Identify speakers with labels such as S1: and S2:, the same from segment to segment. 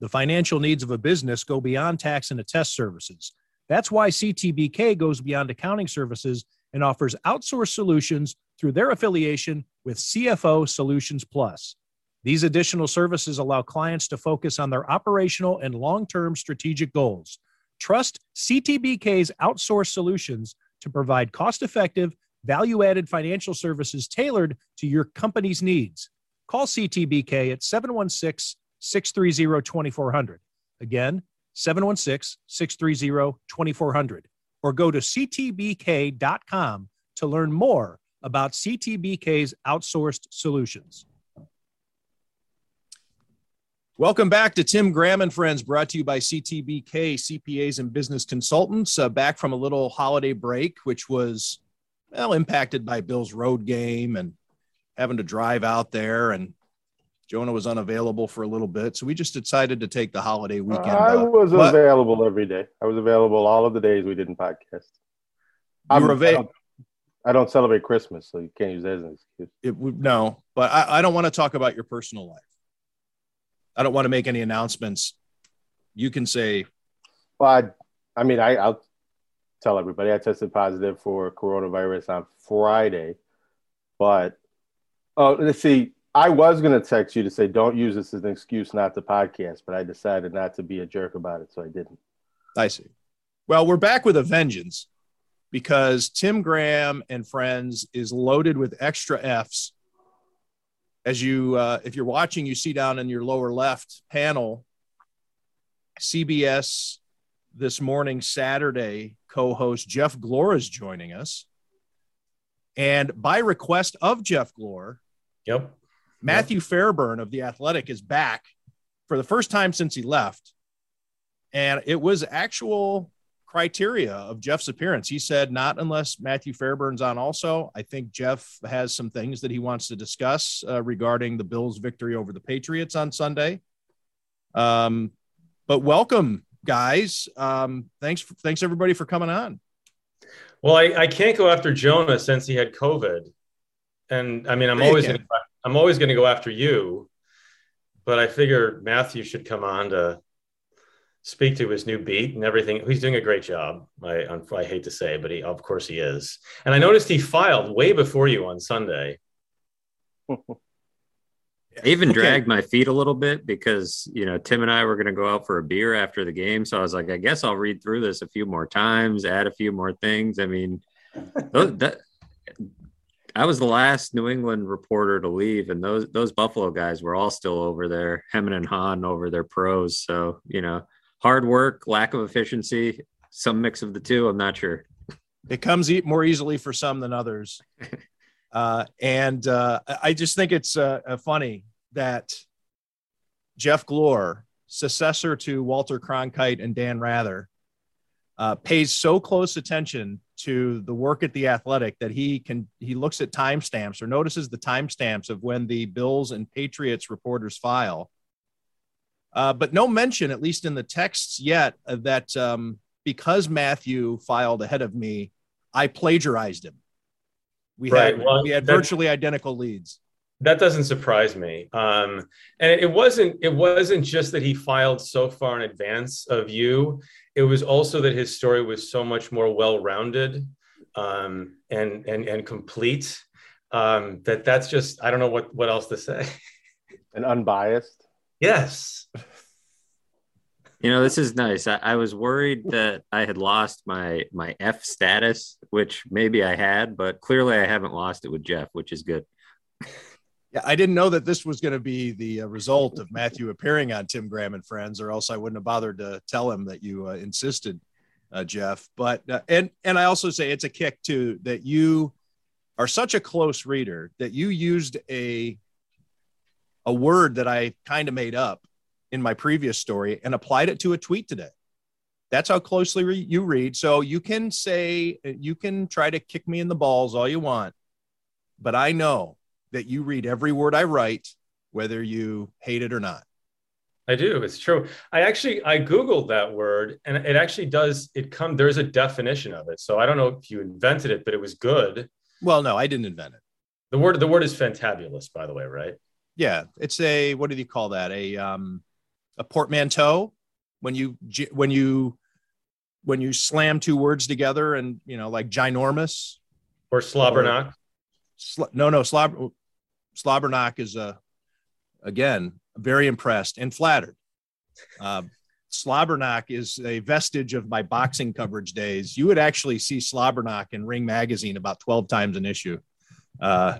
S1: The financial needs of a business go beyond tax and attest services. That's why CTBK goes beyond accounting services and offers outsourced solutions through their affiliation with CFO Solutions Plus. These additional services allow clients to focus on their operational and long term strategic goals. Trust CTBK's outsourced solutions to provide cost effective, value added financial services tailored to your company's needs. Call CTBK at 716 630 2400. Again, 716 630 2400. Or go to ctbk.com to learn more about CTBK's outsourced solutions. Welcome back to Tim Graham and Friends, brought to you by CTBK, CPAs and Business Consultants. Uh, back from a little holiday break, which was well impacted by Bill's road game and having to drive out there. And Jonah was unavailable for a little bit, so we just decided to take the holiday weekend.
S2: I was but, available every day. I was available all of the days we didn't podcast.
S1: I'm, available.
S2: I don't celebrate Christmas, so you can't use that as an excuse.
S1: It no, but I, I don't want to talk about your personal life. I don't want to make any announcements. You can say.
S2: Well, I, I mean, I, I'll tell everybody I tested positive for coronavirus on Friday, but oh, let's see. I was going to text you to say don't use this as an excuse not to podcast, but I decided not to be a jerk about it, so I didn't.
S1: I see. Well, we're back with a vengeance because Tim Graham and Friends is loaded with extra F's as you uh, if you're watching you see down in your lower left panel cbs this morning saturday co-host jeff glor is joining us and by request of jeff glor
S3: yep
S1: matthew yep. fairburn of the athletic is back for the first time since he left and it was actual criteria of Jeff's appearance. He said, not unless Matthew Fairburn's on also. I think Jeff has some things that he wants to discuss uh, regarding the Bills' victory over the Patriots on Sunday. Um, but welcome, guys. Um, thanks, thanks everybody for coming on.
S3: Well, I, I can't go after Jonah since he had COVID, and I mean, I'm always gonna, I'm always going to go after you, but I figure Matthew should come on to speak to his new beat and everything. He's doing a great job. I, I hate to say, but he, of course, he is. And I noticed he filed way before you on Sunday.
S4: I even dragged my feet a little bit because you know Tim and I were going to go out for a beer after the game, so I was like, I guess I'll read through this a few more times, add a few more things. I mean, those, that I was the last New England reporter to leave, and those those Buffalo guys were all still over there, hemming and hawing over their pros. So you know, hard work, lack of efficiency, some mix of the two. I'm not sure.
S1: It comes more easily for some than others. Uh, and uh, I just think it's uh, uh, funny that Jeff Glor, successor to Walter Cronkite and Dan Rather, uh, pays so close attention to the work at the Athletic that he can he looks at timestamps or notices the timestamps of when the Bills and Patriots reporters file uh, but no mention, at least in the texts yet, that um, because Matthew filed ahead of me, I plagiarized him. We right. had well, we had virtually identical leads.
S3: That doesn't surprise me. Um, and it wasn't it wasn't just that he filed so far in advance of you. It was also that his story was so much more well-rounded um, and and and complete. Um, that that's just I don't know what what else to say.
S2: And unbiased.
S3: Yes.
S4: You know, this is nice. I, I, was worried that I had lost my my F status, which maybe I had, but clearly I haven't lost it with Jeff, which is good.
S1: Yeah, I didn't know that this was going to be the uh, result of Matthew appearing on Tim Graham and Friends, or else I wouldn't have bothered to tell him that you uh, insisted, uh, Jeff. But uh, and and I also say it's a kick too that you are such a close reader that you used a a word that I kind of made up in my previous story and applied it to a tweet today. That's how closely re- you read. So you can say, you can try to kick me in the balls all you want, but I know that you read every word I write, whether you hate it or not.
S3: I do. It's true. I actually I googled that word, and it actually does. It come. There's a definition of it. So I don't know if you invented it, but it was good.
S1: Well, no, I didn't invent it.
S3: The word the word is fantabulous, by the way, right?
S1: Yeah, it's a what do you call that? A um, a portmanteau when you when you when you slam two words together and you know like ginormous
S3: or slobberknock.
S1: Sl- no, no, slobber slobberknock is a again very impressed and flattered. Uh, Slobberknock is a vestige of my boxing coverage days. You would actually see Slobberknock in Ring Magazine about 12 times an issue. Uh,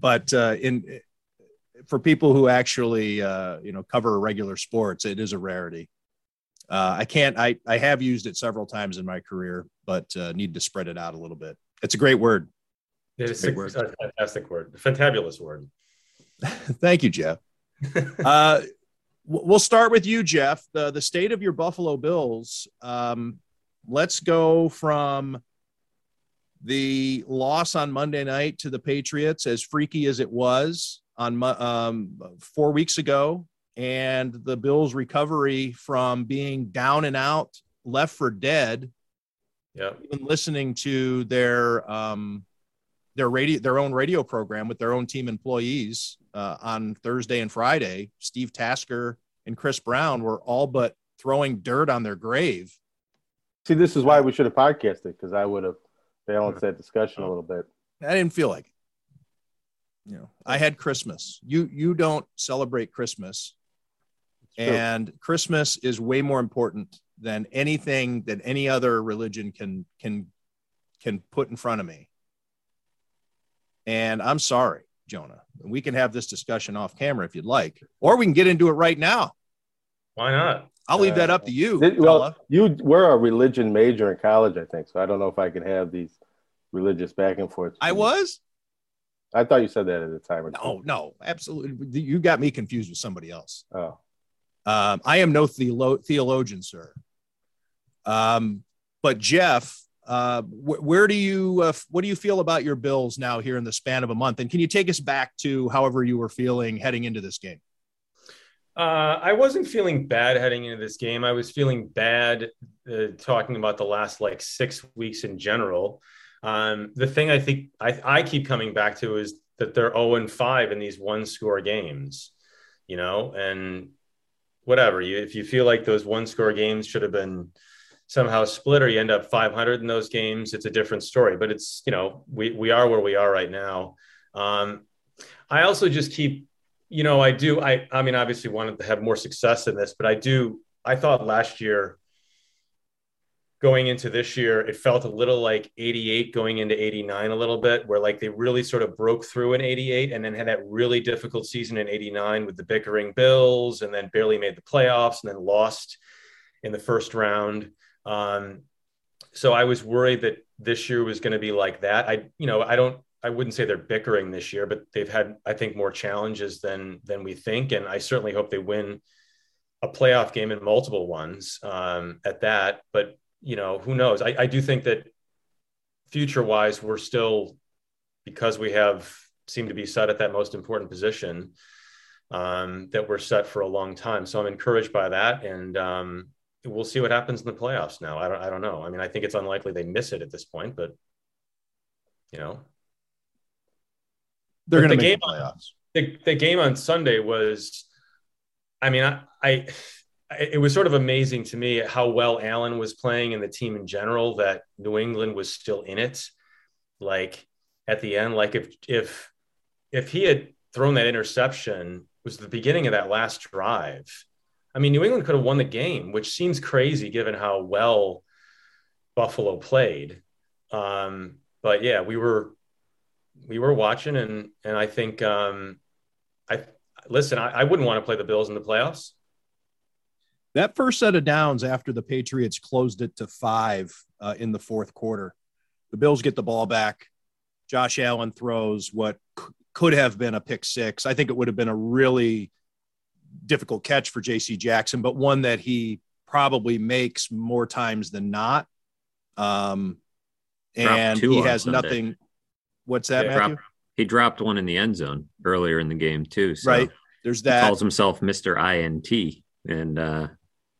S1: but uh, in for people who actually uh, you know cover regular sports, it is a rarity. Uh, I can't. I I have used it several times in my career, but uh, need to spread it out a little bit. It's a great word.
S3: It is a, word. a fantastic word, fantabulous word.
S1: Thank you, Jeff. uh, we'll start with you, Jeff. The the state of your Buffalo Bills. Um, let's go from the loss on Monday night to the Patriots, as freaky as it was on um, four weeks ago, and the Bills' recovery from being down and out, left for dead.
S3: Yeah,
S1: even listening to their um, their radio, their own radio program with their own team employees uh, on Thursday and Friday. Steve Tasker and Chris Brown were all but throwing dirt on their grave.
S2: See, this is why we should have podcasted because I would have balanced that discussion a little bit.
S1: I didn't feel like it. You know, I had Christmas. You you don't celebrate Christmas and Christmas is way more important than anything that any other religion can can can put in front of me. And I'm sorry, Jonah. We can have this discussion off camera if you'd like, or we can get into it right now.
S3: Why not?
S1: I'll leave that up to you.
S2: Uh, well, you were a religion major in college, I think. So I don't know if I can have these religious back and forth.
S1: I was.
S2: I thought you said that at the time.
S1: No, no, absolutely. You got me confused with somebody else.
S2: Oh.
S1: Um, I am no theolo- theologian, sir. Um, but Jeff, uh, wh- where do you uh, what do you feel about your Bills now here in the span of a month? And can you take us back to however you were feeling heading into this game?
S3: Uh, I wasn't feeling bad heading into this game. I was feeling bad uh, talking about the last like six weeks in general. Um, the thing I think I, I keep coming back to is that they're 0 and 5 in these one score games, you know, and whatever you if you feel like those one score games should have been somehow split or you end up 500 in those games it's a different story but it's you know we we are where we are right now um, i also just keep you know i do i i mean obviously wanted to have more success in this but i do i thought last year going into this year, it felt a little like 88 going into 89 a little bit, where like they really sort of broke through in 88 and then had that really difficult season in 89 with the bickering Bills and then barely made the playoffs and then lost in the first round. Um, so I was worried that this year was going to be like that. I, you know, I don't, I wouldn't say they're bickering this year, but they've had, I think, more challenges than than we think, and I certainly hope they win a playoff game and multiple ones um, at that. But you know, who knows? I, I do think that future wise, we're still because we have seem to be set at that most important position um, that we're set for a long time. So I'm encouraged by that, and um, we'll see what happens in the playoffs. Now, I don't, I don't know. I mean, I think it's unlikely they miss it at this point, but you know,
S1: they're going to
S3: the
S1: make
S3: game
S1: the playoffs.
S3: The, the game on Sunday was, I mean, I, I it was sort of amazing to me how well Allen was playing and the team in general that New England was still in it. Like at the end, like if if if he had thrown that interception was the beginning of that last drive. I mean, New England could have won the game, which seems crazy given how well Buffalo played. Um, but yeah, we were we were watching and and I think um, I listen, I, I wouldn't want to play the Bills in the playoffs
S1: that first set of downs after the Patriots closed it to five uh, in the fourth quarter, the Bills get the ball back. Josh Allen throws what c- could have been a pick six. I think it would have been a really difficult catch for J.C. Jackson, but one that he probably makes more times than not. Um, and he has nothing. What's that, yeah, Matthew?
S4: Dropped, he dropped one in the end zone earlier in the game too. So
S1: right. There's that.
S4: He calls himself Mr. INT and uh,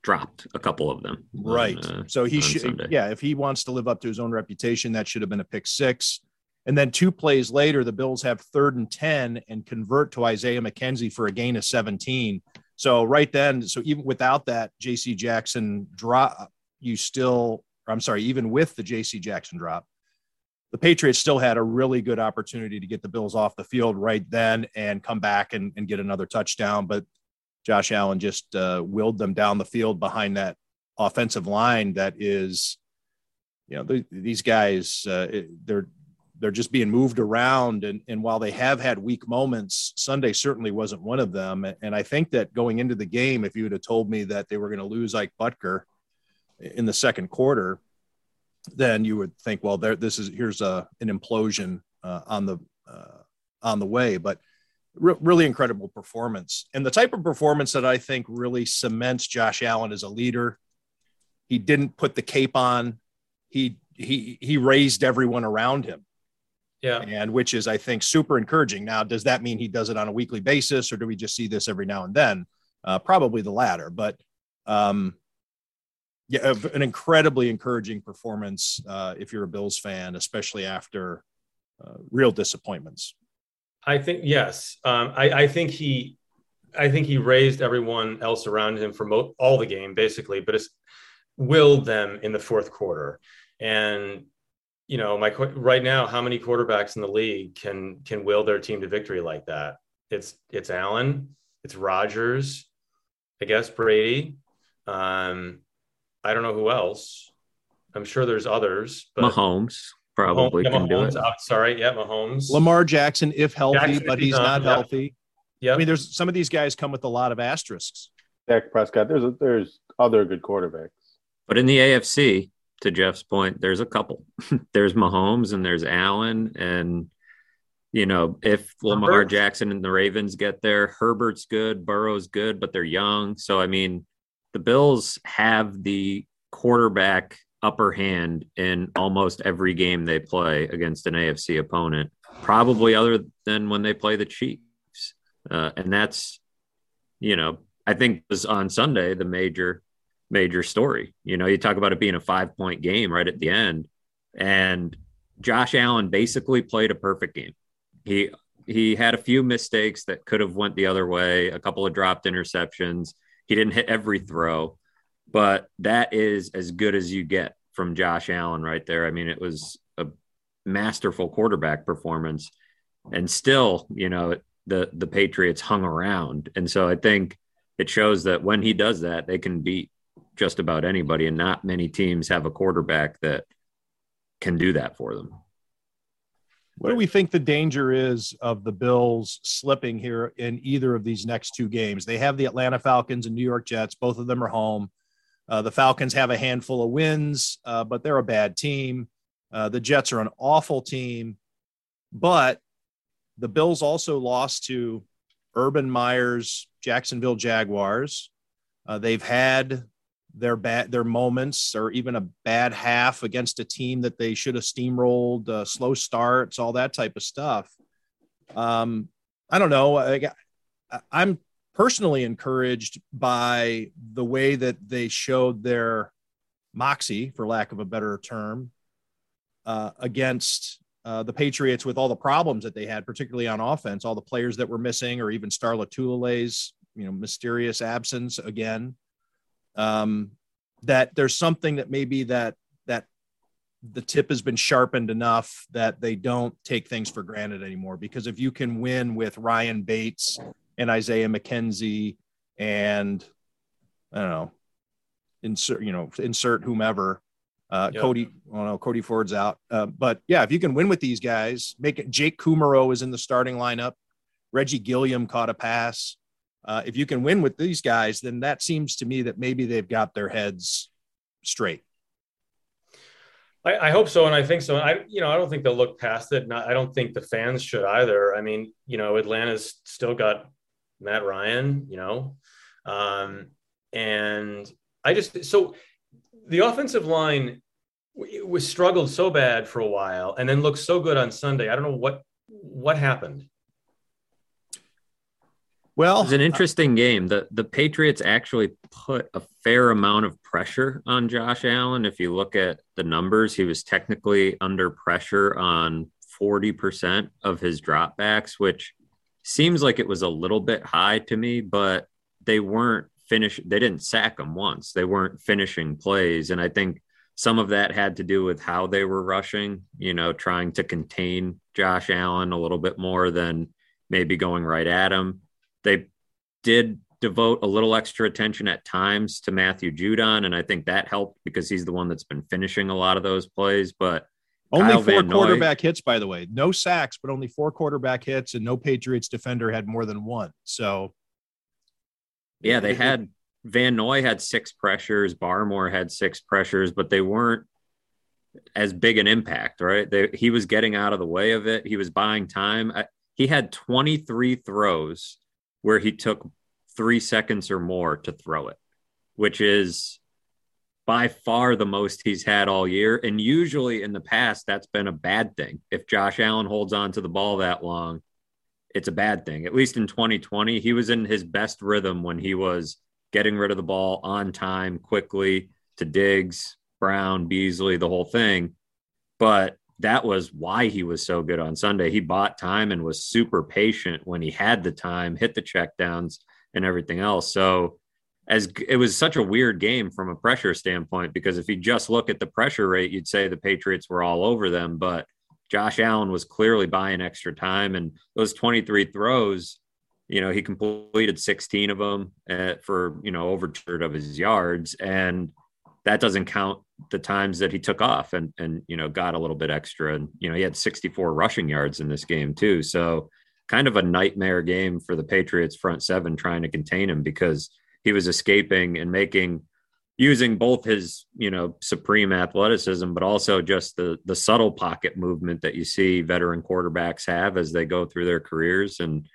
S4: dropped a couple of them.
S1: Right. On, uh, so he should, Sunday. yeah, if he wants to live up to his own reputation, that should have been a pick six. And then two plays later, the Bills have third and 10 and convert to Isaiah McKenzie for a gain of 17. So right then, so even without that JC Jackson drop, you still, I'm sorry, even with the JC Jackson drop, the Patriots still had a really good opportunity to get the Bills off the field right then and come back and, and get another touchdown. But Josh Allen just uh, willed them down the field behind that offensive line that is, you know, the, these guys, uh, they're they're just being moved around. And, and while they have had weak moments, Sunday certainly wasn't one of them. And I think that going into the game, if you would have told me that they were going to lose Ike Boettger in the second quarter, then you would think, well, there, this is here's a an implosion uh, on the uh, on the way. But re- really incredible performance, and the type of performance that I think really cements Josh Allen as a leader. He didn't put the cape on. He he he raised everyone around him.
S3: Yeah,
S1: and which is I think super encouraging. Now, does that mean he does it on a weekly basis, or do we just see this every now and then? Uh, probably the latter, but. Um, yeah, an incredibly encouraging performance uh, if you're a Bills fan, especially after uh, real disappointments.
S3: I think yes. Um, I, I, think he, I think he raised everyone else around him for mo- all the game basically, but it's willed them in the fourth quarter. And you know, my right now, how many quarterbacks in the league can can will their team to victory like that? It's it's Allen, it's Rodgers, I guess Brady. Um, I don't know who else. I'm sure there's others.
S4: But Mahomes probably Mahomes, can
S3: Mahomes,
S4: do it.
S3: Oh, sorry, yeah, Mahomes.
S1: Lamar Jackson, if healthy, Jackson, but he's not yeah. healthy.
S3: Yeah,
S1: I mean, there's some of these guys come with a lot of asterisks.
S2: Dak Prescott. There's a, there's other good quarterbacks,
S4: but in the AFC, to Jeff's point, there's a couple. there's Mahomes and there's Allen, and you know, if Lamar Herbert. Jackson and the Ravens get there, Herbert's good, Burrow's good, but they're young. So I mean, the Bills have the quarterback upper hand in almost every game they play against an AFC opponent, probably other than when they play the Chiefs. Uh, and that's, you know, I think was on Sunday the major, major story. You know, you talk about it being a five point game right at the end, and Josh Allen basically played a perfect game. He he had a few mistakes that could have went the other way, a couple of dropped interceptions he didn't hit every throw, but that is as good as you get from Josh Allen right there. I mean, it was a masterful quarterback performance, and still, you know, the the Patriots hung around, and so I think it shows that when he does that, they can beat just about anybody, and not many teams have a quarterback that can do that for them.
S1: What do we think the danger is of the Bills slipping here in either of these next two games? They have the Atlanta Falcons and New York Jets. Both of them are home. Uh, the Falcons have a handful of wins, uh, but they're a bad team. Uh, the Jets are an awful team, but the Bills also lost to Urban Meyer's Jacksonville Jaguars. Uh, they've had their bad their moments or even a bad half against a team that they should have steamrolled, uh, slow starts, all that type of stuff. Um, I don't know. I, I'm personally encouraged by the way that they showed their moxie, for lack of a better term, uh, against uh, the Patriots with all the problems that they had, particularly on offense, all the players that were missing, or even Star Lotulele's, you know, mysterious absence again um, that there's something that maybe that that the tip has been sharpened enough that they don't take things for granted anymore. Because if you can win with Ryan Bates and Isaiah McKenzie and I don't know, insert you know insert whomever. Uh, yep. Cody, well, no, Cody Ford's out. Uh, but yeah, if you can win with these guys, make it. Jake Kumerow is in the starting lineup. Reggie Gilliam caught a pass uh, if you can win with these guys, then that seems to me that maybe they've got their heads straight.
S3: I, I, hope so, and I think so. I, you know, I don't think they'll look past it. I don't think the fans should either. I mean, you know, Atlanta's still got Matt Ryan, you know, um, and I just so the offensive line was struggled so bad for a while, and then looked so good on Sunday. I don't know what what happened.
S4: Well, it's an interesting game. The the Patriots actually put a fair amount of pressure on Josh Allen. If you look at the numbers, he was technically under pressure on 40% of his dropbacks, which seems like it was a little bit high to me, but they weren't finish. They didn't sack him once. They weren't finishing plays, and I think some of that had to do with how they were rushing. You know, trying to contain Josh Allen a little bit more than maybe going right at him. They did devote a little extra attention at times to Matthew Judon, and I think that helped because he's the one that's been finishing a lot of those plays. But
S1: only Kyle four quarterback hits, by the way. No sacks, but only four quarterback hits, and no Patriots defender had more than one. So,
S4: yeah, they had Van Noy had six pressures, Barmore had six pressures, but they weren't as big an impact, right? They, he was getting out of the way of it. He was buying time. I, he had 23 throws where he took three seconds or more to throw it, which is by far the most he's had all year. And usually in the past, that's been a bad thing. If Josh Allen holds on to the ball that long, it's a bad thing. At least in 2020, he was in his best rhythm when he was getting rid of the ball on time, quickly to Diggs, Brown, Beasley, the whole thing. But that was why he was so good on Sunday. He bought time and was super patient when he had the time, hit the checkdowns, and everything else. So as it was such a weird game from a pressure standpoint because if you just look at the pressure rate, you'd say the Patriots were all over them, but Josh Allen was clearly buying extra time and those 23 throws, you know, he completed 16 of them at, for, you know, over third of his yards and that doesn't count the times that he took off and and you know got a little bit extra. And you know he had 64 rushing yards in this game too. So kind of a nightmare game for the Patriots front seven trying to contain him because he was escaping and making using both his you know supreme athleticism but also just the the subtle pocket movement that you see veteran quarterbacks have as they go through their careers. And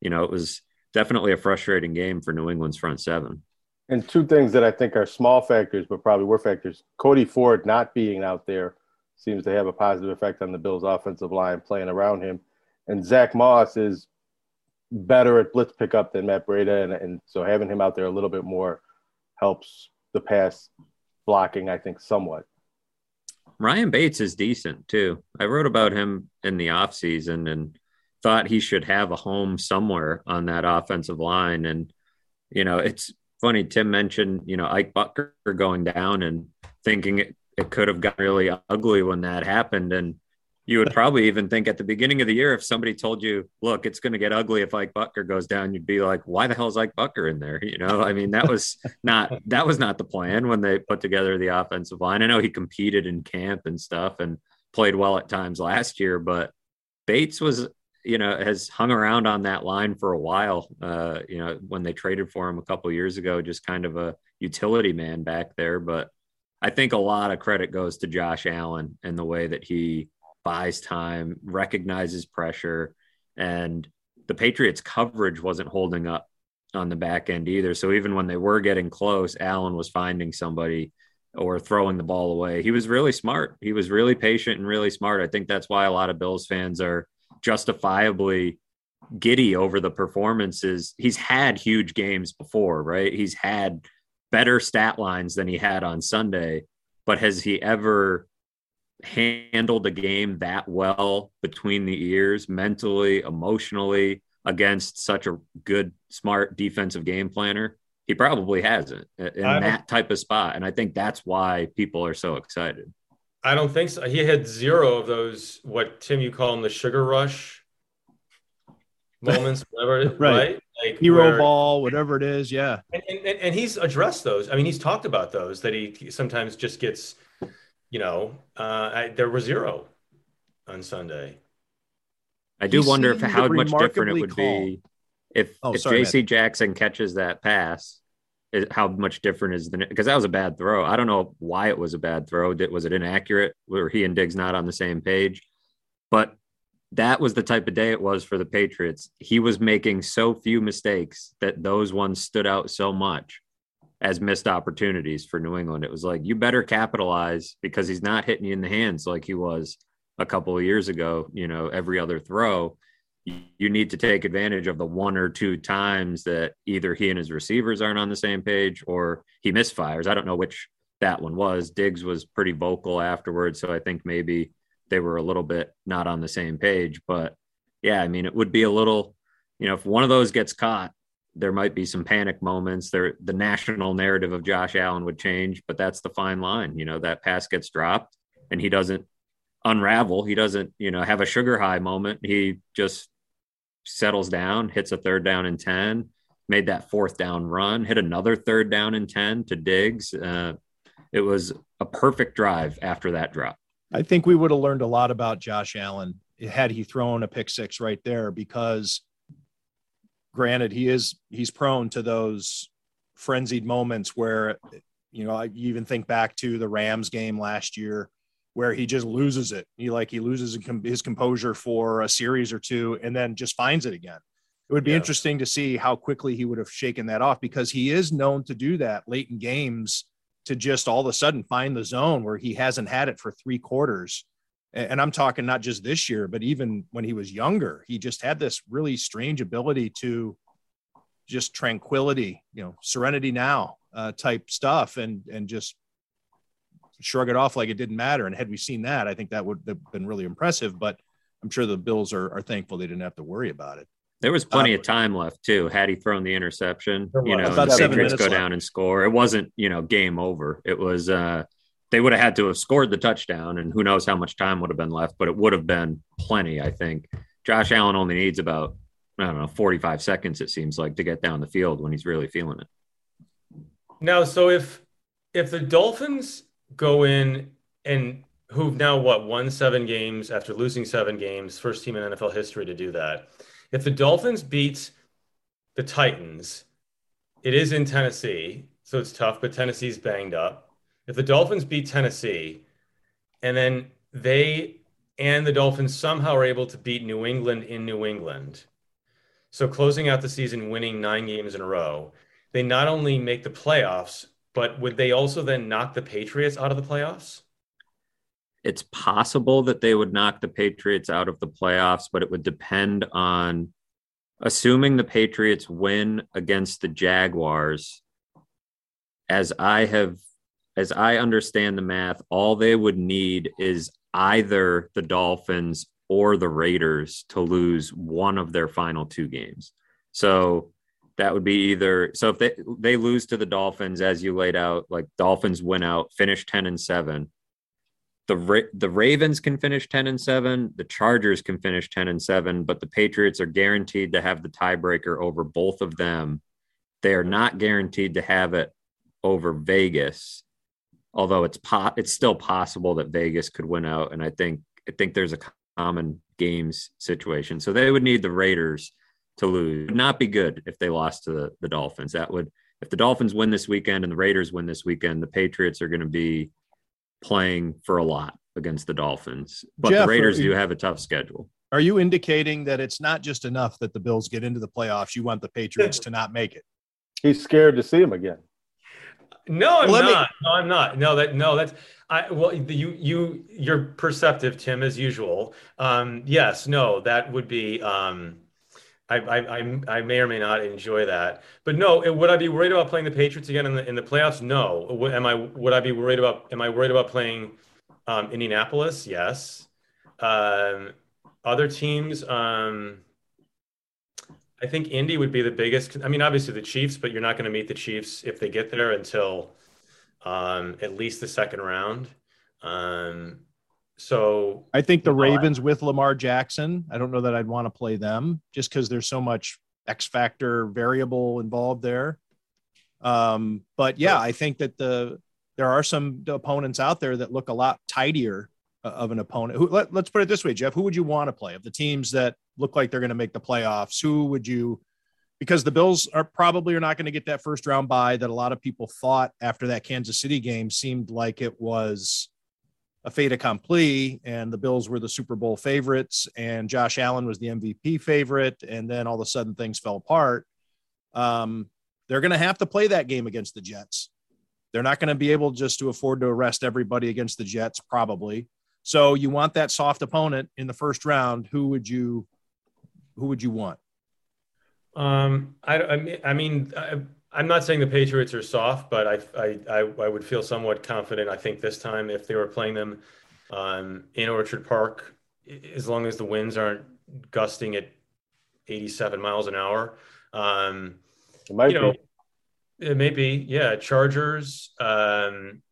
S4: you know it was definitely a frustrating game for New England's front seven.
S2: And two things that I think are small factors but probably were factors. Cody Ford not being out there seems to have a positive effect on the Bills offensive line playing around him and Zach Moss is better at blitz pickup than Matt Breida, and, and so having him out there a little bit more helps the pass blocking, I think, somewhat.
S4: Ryan Bates is decent too. I wrote about him in the offseason and thought he should have a home somewhere on that offensive line. And, you know, it's funny, Tim mentioned, you know, Ike Boettger going down and thinking it, it could have gotten really ugly when that happened. And you would probably even think at the beginning of the year, if somebody told you, look, it's going to get ugly if Ike Boettger goes down, you'd be like, why the hell is Ike Boettger in there? You know, I mean, that was not, that was not the plan when they put together the offensive line. I know he competed in camp and stuff and played well at times last year, but Bates was, you know, has hung around on that line for a while. Uh, you know, when they traded for him a couple years ago, just kind of a utility man back there. But I think a lot of credit goes to Josh Allen and the way that he buys time, recognizes pressure, and the Patriots' coverage wasn't holding up on the back end either. So even when they were getting close, Allen was finding somebody or throwing the ball away. He was really smart. He was really patient and really smart. I think that's why a lot of Bills fans are justifiably giddy over the performances. He's had huge games before, right? He's had better stat lines than he had on Sunday, but has he ever handled a game that well between the ears, mentally, emotionally, against such a good, smart defensive game planner? He probably hasn't in that type of spot. And I think that's why people are so excited.
S3: I don't think so. He had zero of those, what Tim, you call them the sugar rush moments, whatever, right? right?
S1: Like hero where, ball, whatever it is. Yeah.
S3: And, and, and he's addressed those. I mean, he's talked about those that he sometimes just gets you know, uh, I, there were zero on Sunday.
S4: I do he wonder if how much different it would calm. be if oh, if J.C. Jackson catches that pass. How much different is the because that was a bad throw. I don't know why it was a bad throw. Did, was it inaccurate? Were he and Diggs not on the same page? But that was the type of day it was for the Patriots. He was making so few mistakes that those ones stood out so much as missed opportunities for New England. It was like you better capitalize because he's not hitting you in the hands like he was a couple of years ago. You know, every other throw, you need to take advantage of the one or two times that either he and his receivers aren't on the same page or he misfires. I don't know which that one was. Diggs was pretty vocal afterwards, so I think maybe they were a little bit not on the same page. But yeah, I mean, it would be a little, you know, if one of those gets caught there might be some panic moments. There, the national narrative of Josh Allen would change, but that's the fine line. You know, that pass gets dropped and he doesn't unravel. He doesn't, you know, have a sugar high moment. He just settles down, hits a third down and 10, made that fourth down run, hit another third down and 10 to Diggs. Uh, it was a perfect drive after that drop.
S1: I think we would have learned a lot about Josh Allen had he thrown a pick six right there because granted he is he's prone to those frenzied moments where you know I even think back to the Rams game last year where he just loses it. He like he loses his composure for a series or two and then just finds it again. It would be yeah. interesting to see how quickly he would have shaken that off because he is known to do that late in games to just all of a sudden find the zone where he hasn't had it for three quarters. And I'm talking not just this year, but even when he was younger, he just had this really strange ability to just tranquility, you know, serenity now uh, type stuff, and and just shrug it off like it didn't matter. And had we seen that, I think that would have been really impressive. But I'm sure the Bills are, are thankful they didn't have to worry about it.
S4: There was plenty um, of time left too. Had he thrown the interception, you know, the Patriots go left. down and score. It wasn't, you know, game over. It was uh they would have had to have scored the touchdown, and who knows how much time would have been left, but it would have been plenty, I think. Josh Allen only needs about, I don't know, 45 seconds, it seems like, to get down the field when he's really feeling it.
S3: Now, so if if the Dolphins go in and who've now what won seven games after losing seven games, first team in NFL history to do that. If the Dolphins beat the Titans, it is in Tennessee, so it's tough, but Tennessee's banged up. If the Dolphins beat Tennessee and then they and the Dolphins somehow are able to beat New England in New England, so closing out the season winning nine games in a row, they not only make the playoffs, but would they also then knock the Patriots out of the playoffs?
S4: It's possible that they would knock the Patriots out of the playoffs, but it would depend on assuming the Patriots win against the Jaguars. As I have as I understand the math, all they would need is either the Dolphins or the Raiders to lose one of their final two games. So that would be either so if they they lose to the Dolphins as you laid out, like Dolphins win out, finish 10 and 7. The the Ravens can finish 10 and 7, the Chargers can finish 10 and 7, but the Patriots are guaranteed to have the tiebreaker over both of them. They are not guaranteed to have it over Vegas. Although it's po- it's still possible that Vegas could win out and I think I think there's a common games situation. So they would need the Raiders to lose. It would not be good if they lost to the, the Dolphins. That would, if the Dolphins win this weekend and the Raiders win this weekend, the Patriots are going to be playing for a lot against the Dolphins. But Jeff, the Raiders you, do have a tough schedule.
S1: Are you indicating that it's not just enough that the Bills get into the playoffs? You want the Patriots to not make it?
S2: He's scared to see him again.
S3: No, I'm well, not. Me... No, I'm not. No, that no, that's I well you you you're perceptive, Tim, as usual. Um, yes, no, that would be um I, I, I may or may not enjoy that, but no. Would I be worried about playing the Patriots again in the in the playoffs? No. Am I? Would I be worried about? Am I worried about playing um, Indianapolis? Yes. Um, other teams. Um, I think Indy would be the biggest. I mean, obviously the Chiefs, but you're not going to meet the Chiefs if they get there until um, at least the second round. Um, so
S1: I think the Ravens with Lamar Jackson, I don't know that I'd want to play them just because there's so much X factor variable involved there. Um, but yeah, I think that the there are some opponents out there that look a lot tidier uh, of an opponent. Who, let, us put it this way, Jeff. Who would you want to play of the teams that look like they're going to make the playoffs? Who would you? Because the Bills are probably are not going to get that first round bye that a lot of people thought after that Kansas City game seemed like it was a fait accompli, and the Bills were the Super Bowl favorites, and Josh Allen was the MVP favorite, and then all of a sudden things fell apart. Um, they're going to have to play that game against the Jets. They're not going to be able just to afford to arrest everybody against the Jets, probably. So you want that soft opponent in the first round. Who would you, who would you want?
S3: Um, I, I mean, I mean, I, I'm not saying the Patriots are soft, but I, I, I, I, would feel somewhat confident. I think this time, if they were playing them um, in Orchard Park, as long as the winds aren't gusting at 87 miles an hour, um,
S2: It might
S3: you know,
S2: be.
S3: it may be, yeah. Chargers. Um,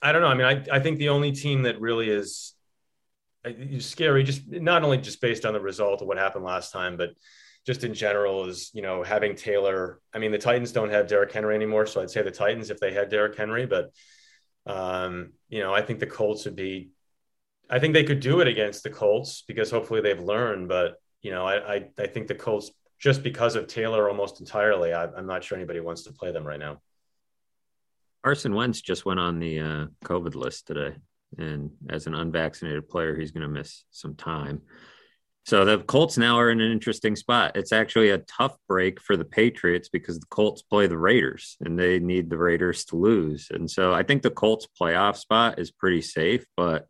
S3: I don't know. I mean, I, I think the only team that really is scary, just not only just based on the result of what happened last time, but just in general is you know having Taylor. I mean, the Titans don't have Derrick Henry anymore, so I'd say the Titans if they had Derrick Henry, but um, you know, I think the Colts would be. I think they could do it against the Colts because hopefully they've learned, but you know, I I, I think the Colts just because of Taylor almost entirely. I, I'm not sure anybody wants to play them right now.
S4: Carson Wentz just went on the uh, COVID list today, and as an unvaccinated player, he's going to miss some time. So the Colts now are in an interesting spot. It's actually a tough break for the Patriots because the Colts play the Raiders and they need the Raiders to lose. And so I think the Colts playoff spot is pretty safe, but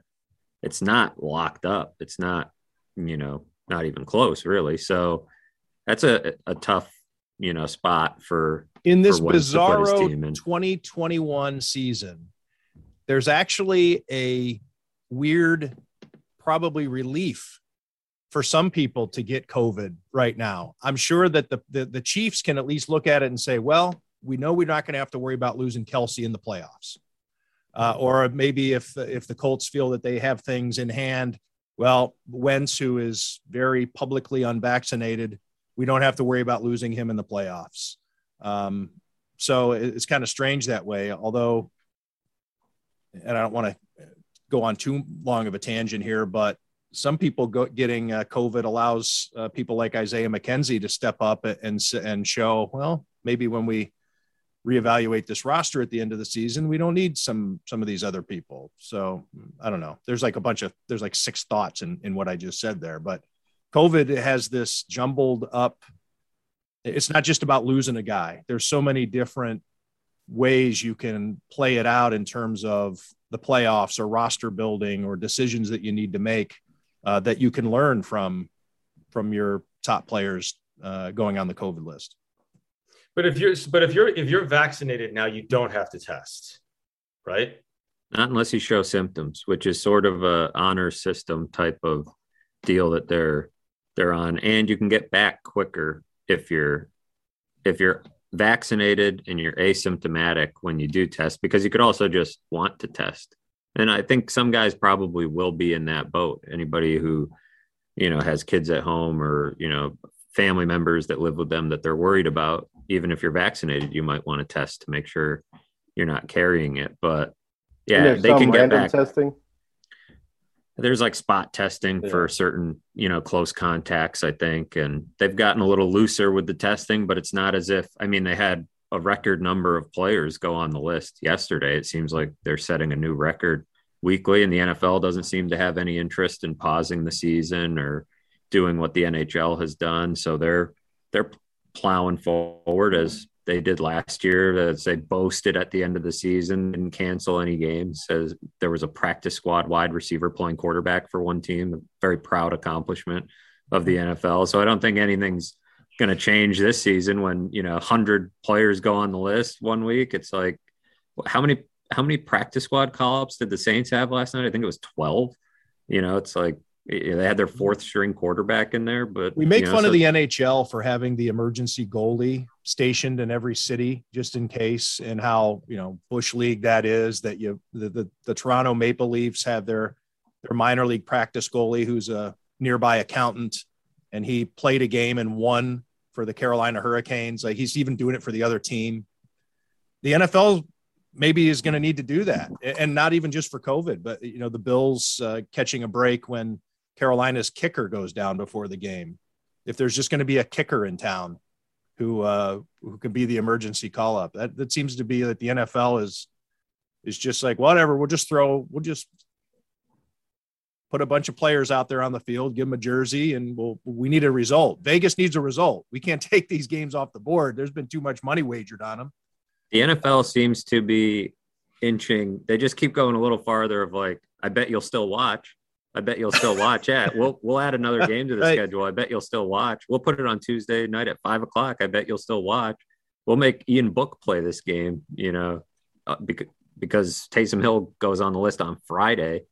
S4: it's not locked up. It's not, you know, not even close really. So that's a, a tough, you know, spot for
S1: in this
S4: for Wentz to put his
S1: bizarro
S4: in.
S1: 2021 season, there's actually a weird, probably relief for some people to get COVID right now. I'm sure that the, the, the Chiefs can at least look at it and say, well, we know we're not going to have to worry about losing Kelce in the playoffs. Uh, or maybe if if the Colts feel that they have things in hand, well, Wentz, who is very publicly unvaccinated, we don't have to worry about losing him in the playoffs. Um, so it's kind of strange that way. Although, and I don't want to go on too long of a tangent here, but some people go, getting uh, COVID allows uh, people like Isaiah McKenzie to step up and and show well maybe when we reevaluate this roster at the end of the season we don't need some some of these other people. So I don't know. There's like a bunch of there's like six thoughts in in what I just said there but COVID has this jumbled up it's not just about losing a guy. There's so many different ways you can play it out in terms of the playoffs or roster building or decisions that you need to make uh, that you can learn from from your top players uh, going on the COVID list.
S3: But if you're but if you're if you're vaccinated now, you don't have to test, right?
S4: Not unless you show symptoms, which is sort of a honor system type of deal that they're they're on, and you can get back quicker if you're if you're vaccinated and you're asymptomatic when you do test, because you could also just want to test. And I think some guys probably will be in that boat. Anybody who, you know, has kids at home or, you know, family members that live with them that they're worried about, even if you're vaccinated, you might want to test to make sure you're not carrying it. But yeah, they can get back.
S2: testing.
S4: There's like spot testing
S2: Yeah.
S4: for certain, you know, close contacts, I think. And they've gotten a little looser with the testing, but it's not as if, I mean, they had a record number of players go on the list yesterday. It seems like they're setting a new record weekly, and the NFL doesn't seem to have any interest in pausing the season or doing what the NHL has done. So they're they're plowing forward as they did last year. As they boasted at the end of the season and cancel any games. As there was a practice squad wide receiver playing quarterback for one team, a very proud accomplishment of the NFL. So I don't think anything's going to change this season when you know 100 players go on the list one week it's like how many how many practice squad call-ups did the saints have last night i think it was 12 you know it's like they had their fourth string quarterback in there but
S1: We make
S4: you know,
S1: fun
S4: so-
S1: of the NHL for having the emergency goalie stationed in every city just in case, and how you know bush league that is. That you the the, the Toronto Maple Leafs have their their minor league practice goalie who's a nearby accountant, and he played a game and won for the Carolina Hurricanes. Like he's even doing it for the other team. The NFL maybe is going to need to do that, and not even just for COVID, but you know the Bills uh, catching a break when Carolina's kicker goes down before the game. If there's just going to be a kicker in town who uh, who can be the emergency call up, that that seems to be that the NFL is is just like whatever. We'll just throw. We'll just put a bunch of players out there on the field, give them a jersey, and we'll we need a result. Vegas needs a result. We can't take these games off the board. There's been too much money wagered on them.
S4: the NFL seems to be inching. They just keep going a little farther of like, I bet you'll still watch. I bet you'll still watch. Yeah, we'll we'll add another game to the
S1: Right.
S4: schedule. I bet you'll still watch. We'll put it on Tuesday night at five o'clock. I bet you'll still watch. We'll make Ian Book play this game. You know, uh, because because Taysom Hill goes on the list on Friday,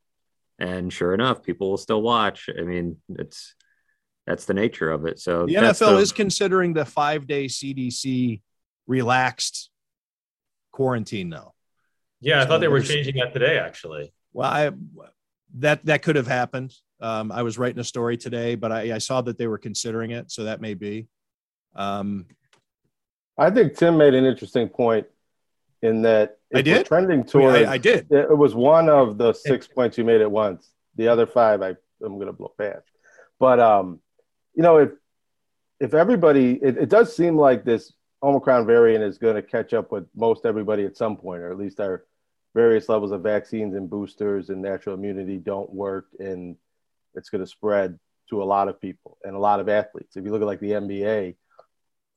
S4: and sure enough, people will still watch. I mean, it's that's the nature of it. So
S1: the NFL the, is considering the five day CDC relaxed quarantine now.
S3: Yeah, I thought they were changing that today. Actually,
S1: well, I that that could have happened. Um, I was writing a story today, but I, I, saw that they were considering it, so that may be. Um,
S2: I think Tim made an interesting point in that
S1: I did
S2: trending towards.
S1: I, I, did.
S2: It was one of the six points you made at once. The other five, I I'm going to blow past. But um, you know, if if everybody, it, it does seem like this Omicron variant is going to catch up with most everybody at some point, or at least our various levels of vaccines and boosters and natural immunity don't work, and it's going to spread to a lot of people and a lot of athletes. If you look at like the NBA,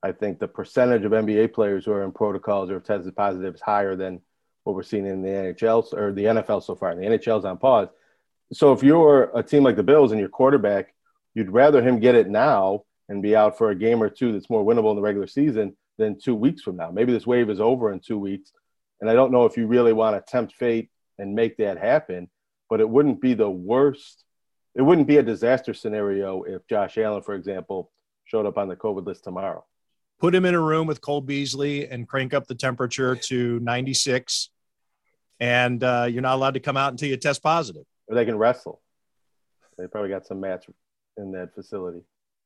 S2: I think the percentage of NBA players who are in protocols or tested positive is higher than what we're seeing in the NHL or the NFL so far. And the NHL's on pause. So if you're a team like the Bills and your quarterback, you'd rather him get it now and be out for a game or two that's more winnable in the regular season than two weeks from now. Maybe this wave is over in two weeks. And I don't know if you really want to tempt fate and make that happen, but it wouldn't be the worst. It wouldn't be a disaster scenario if Josh Allen, for example, showed up on the COVID list tomorrow.
S1: Put him in a room with Cole Beasley and crank up the temperature to 96, and uh, you're not allowed to come out until you test positive.
S2: Or they can wrestle. They probably got some mats in that facility.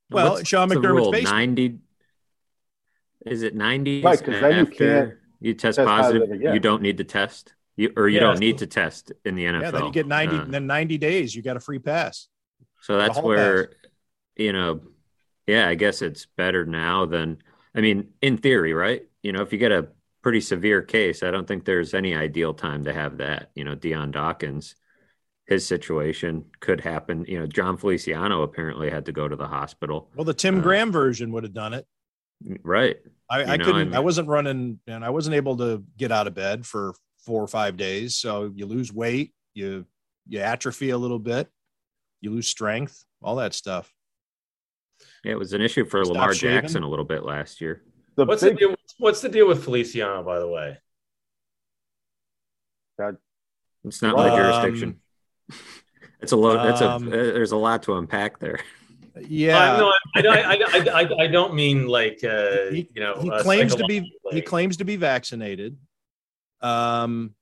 S1: Well, What's, Sean McDermott's basement.
S4: 90 is it 90
S2: right, because then you can't
S4: you test, test positive, positive you don't need to test. You or you yeah, don't need to test in the NFL.
S1: Yeah, then you get 90 uh, then 90 days, you got a free pass.
S4: So that's where pass. you know, yeah, I guess it's better now than I mean, in theory, right? You know, if you get a pretty severe case, I don't think there's any ideal time to have that. You know, Dion Dawkins, his situation could happen. You know, Jon Feliciano apparently had to go to the hospital.
S1: Well, the Tim uh, Graham version would have done it.
S4: Right.
S1: I, I know, couldn't. I, mean, I wasn't running, and I wasn't able to get out of bed for four or five days. So you lose weight, you you atrophy a little bit, you lose strength, all that stuff.
S4: Yeah, it was an issue for Stop Lamar shaving. Jackson a little bit last year.
S3: The what's big, the deal? What's the deal with Feliciano, by the way?
S2: God,
S4: it's not my jurisdiction. It's a lot. That's a. Um, there's a lot to unpack there.
S1: Yeah,
S3: uh, no, I, I, I, I, I don't mean like uh, he, you know.
S1: He claims to be he claims to be vaccinated, um,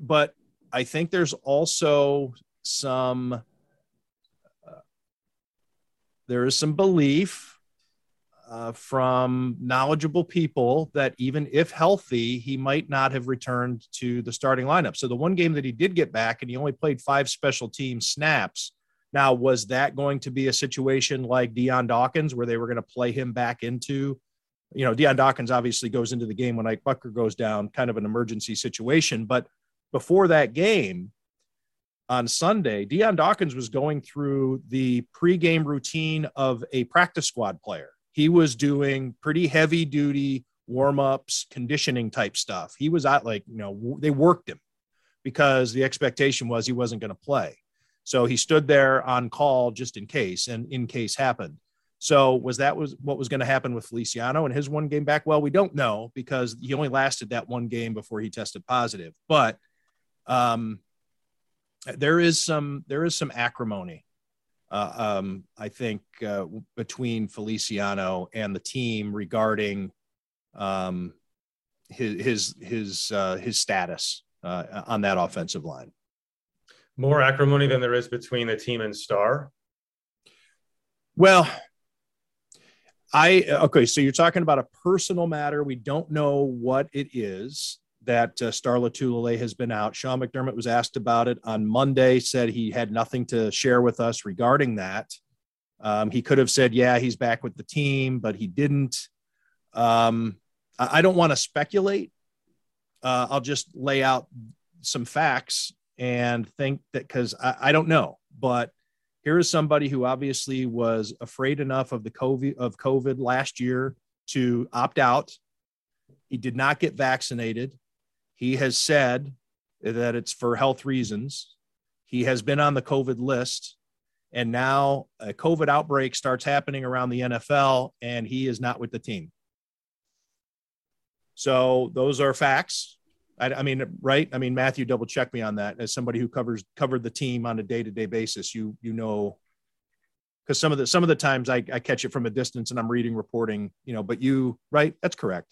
S1: but I think there's also some uh, there is some belief uh, from knowledgeable people that even if healthy, he might not have returned to the starting lineup. So the one game that he did get back, and he only played five special team snaps. Now, was that going to be a situation like Dion Dawkins, where they were going to play him back into? You know, Dion Dawkins obviously goes into the game when Ike Boettger goes down, kind of an emergency situation. But before that game, on Sunday, Dion Dawkins was going through the pregame routine of a practice squad player he was doing pretty heavy duty warm ups, conditioning type stuff. He was out like, you know, they worked him because the expectation was he wasn't going to play. So he stood there on call just in case, and in case happened. So was that was what was going to happen with Feliciano and his one game back? Well, we don't know because he only lasted that one game before he tested positive. But um, there is some there is some acrimony uh, um, I think, uh, between Feliciano and the team regarding um, his his his uh, his status uh, on that offensive line.
S3: More acrimony than there is between the team and Star.
S1: Well, I okay. So you're talking about a personal matter. We don't know what it is that uh, Star Lotulelei has been out. Sean McDermott was asked about it on Monday, said he had nothing to share with us regarding that. Um, he could have said, yeah, he's back with the team, but he didn't. Um, I, I don't want to speculate. Uh, I'll just lay out some facts and think that because I, I don't know, but here is somebody who obviously was afraid enough of the COVID of COVID last year to opt out. He did not get vaccinated. He has said that it's for health reasons. He has been on the COVID list. And now a COVID outbreak starts happening around the NFL, and he is not with the team. So those are facts. I, I, mean, right? I mean, Matthew, double check me on that. As somebody who covers covered the team on a day to day basis, you you know because some of the some of the times I, I catch it from a distance and I'm reading reporting, you know. But you, right? That's correct.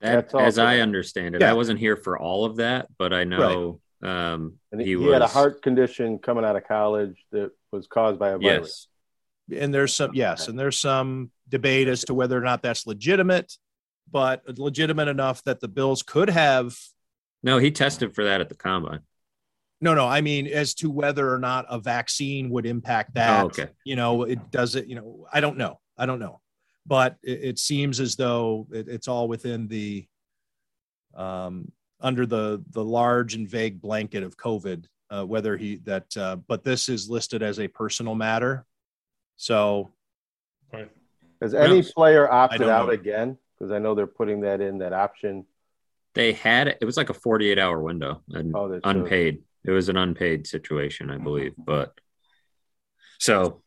S4: That, as I understand it, yeah. I wasn't here for all of that, but I know right. um,
S2: he, he, was, had a heart condition coming out of college that was caused by a virus.
S1: Yes. And there's some yes, and there's some debate as to whether or not that's legitimate, but legitimate enough that the Bills could have.
S4: No, he tested for that at the combine.
S1: No, no. I mean, as to whether or not a vaccine would impact that.
S4: Oh, okay.
S1: You know, it does it. You know, I don't know. I don't know, but it, it seems as though it, it's all within the, um, under the the large and vague blanket of COVID. Uh, whether he that, uh, but this is listed as a personal matter. So,
S2: right. has any player opted out know. again? Because I know they're putting that in that option.
S4: They had it. It was like a 48 hour window and oh, unpaid. True. It was an unpaid situation, I believe. But so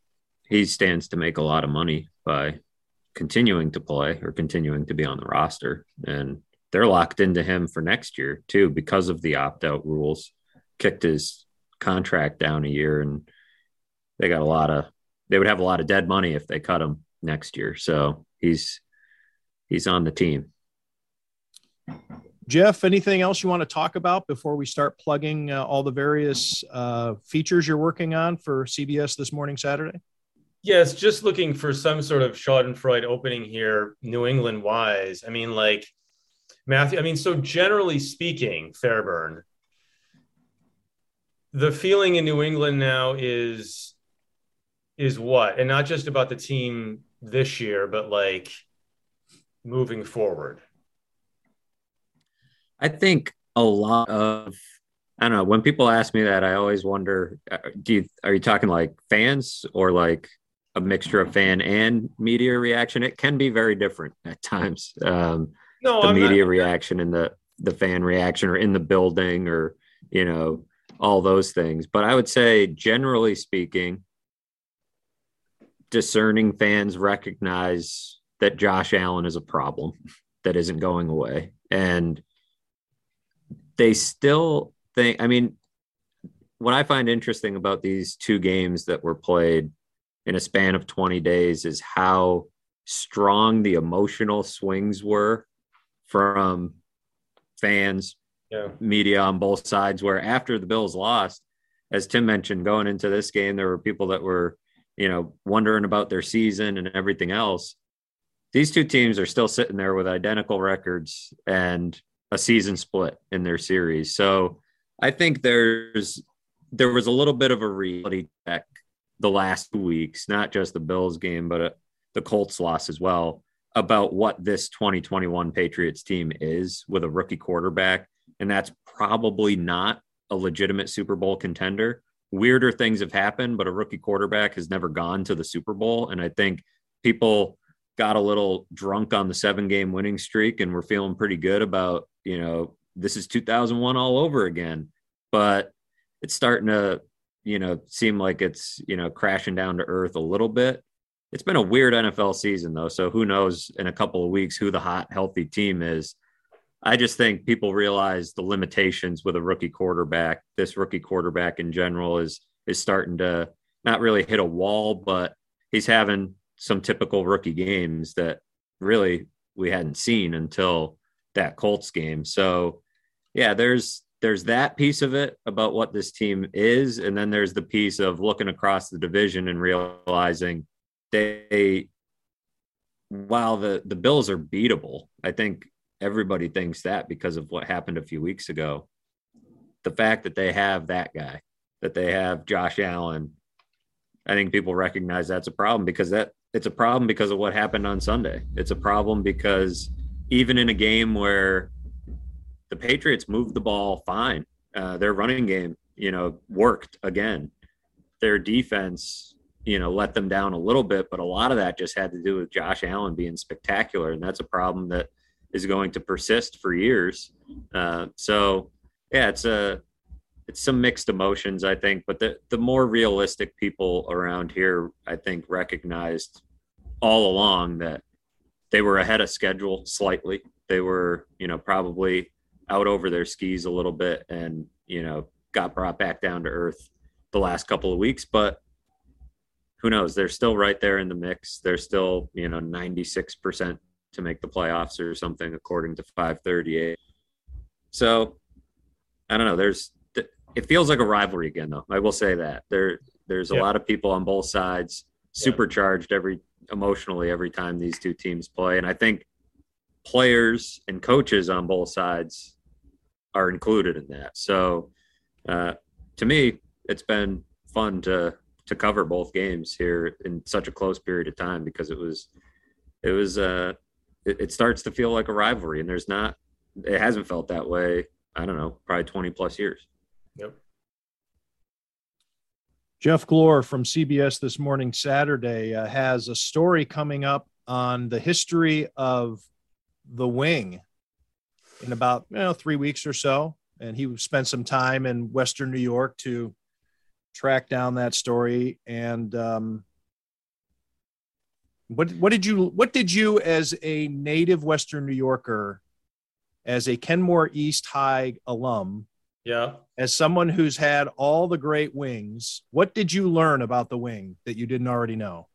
S4: he stands to make a lot of money by continuing to play or continuing to be on the roster. And they're locked into him for next year too because of the opt out rules. Kicked his contract down a year and they got a lot of they would have a lot of dead money if they cut him next year. So he's he's on the team.
S1: Jeff, anything else you want to talk about before we start plugging uh, all the various uh, features you're working on for CBS this morning, Saturday?
S3: Yes, just looking for some sort of Schadenfreude opening here, New England wise. I mean, like Matthew, I mean, so generally speaking, Fairburn, the feeling in New England now is is what, and not just about the team this year, but like moving forward.
S4: I think a lot of I don't know. When people ask me that, I always wonder: uh, Do you are you talking like fans or like a mixture of fan and media reaction? It can be very different at times. Um, no, the I'm media not, reaction and the the fan reaction, or in the building, or you know, all those things. But I would say, generally speaking, discerning fans recognize that Josh Allen is a problem that isn't going away, and they still think, I mean, what I find interesting about these two games that were played in a span of 20 days is how strong the emotional swings were from fans, yeah. media on both sides. Where after the Bills lost, as Tim mentioned, going into this game, there were people that were, you know, wondering about their season and everything else. These two teams are still sitting there with identical records and a season split in their series. So I think there's there was a little bit of a reality check the last two weeks, not just the Bills game, but uh, the Colts loss as well, about what this 2021 Patriots team is with a rookie quarterback. And that's probably not a legitimate Super Bowl contender. Weirder things have happened, but a rookie quarterback has never gone to the Super Bowl. And I think people got a little drunk on the seven game winning streak and we're feeling pretty good about you know, this is 2001 all over again. But it's starting to, you know, seem like it's, you know, crashing down to earth a little bit. It's been a weird NFL season, though. So who knows in a couple of weeks who the hot, healthy team is. I just think people realize the limitations with a rookie quarterback. This rookie quarterback in general is is starting to not really hit a wall, but he's having some typical rookie games that really we hadn't seen until that Colts game. So yeah, there's there's that piece of it about what this team is, and then there's the piece of looking across the division and realizing they while the the Bills are beatable, I think everybody thinks that because of what happened a few weeks ago. The fact that they have that guy, that they have Josh Allen, I think people recognize that's a problem because that it's a problem because of what happened on Sunday. It's a problem because even in a game where the Patriots moved the ball fine, uh, their running game, you know, worked again. Their defense, you know, let them down a little bit, but a lot of that just had to do with Josh Allen being spectacular, and that's a problem that is going to persist for years. Uh, so, yeah, it's a it's some mixed emotions, I think, but the the more realistic people around here, I think, recognized all along that they were ahead of schedule slightly. They were, you know, probably out over their skis a little bit and, you know, got brought back down to earth the last couple of weeks. But who knows? They're still right there in the mix. They're still, you know, 96% to make the playoffs or something, according to 538. So I don't know. There's, it feels like a rivalry again, though. I will say that there, there's a lot of people on both sides, supercharged every emotionally every time these two teams play, and I think players and coaches on both sides are included in that. So, uh, to me, it's been fun to to cover both games here in such a close period of time because it was it was uh it, it starts to feel like a rivalry and there's not it hasn't felt that way i don't know probably 20 plus years.
S3: Yep.
S1: Jeff glor from cbs this morning saturday uh, has a story coming up on the history of the wing in about you know three weeks or so. And he spent some time in western new york to track down that story. And um, what what did you what did you as a native Western New Yorker, as a Kenmore East High alum,
S3: yeah,
S1: as someone who's had all the great wings, what did you learn about the wing that you didn't already know?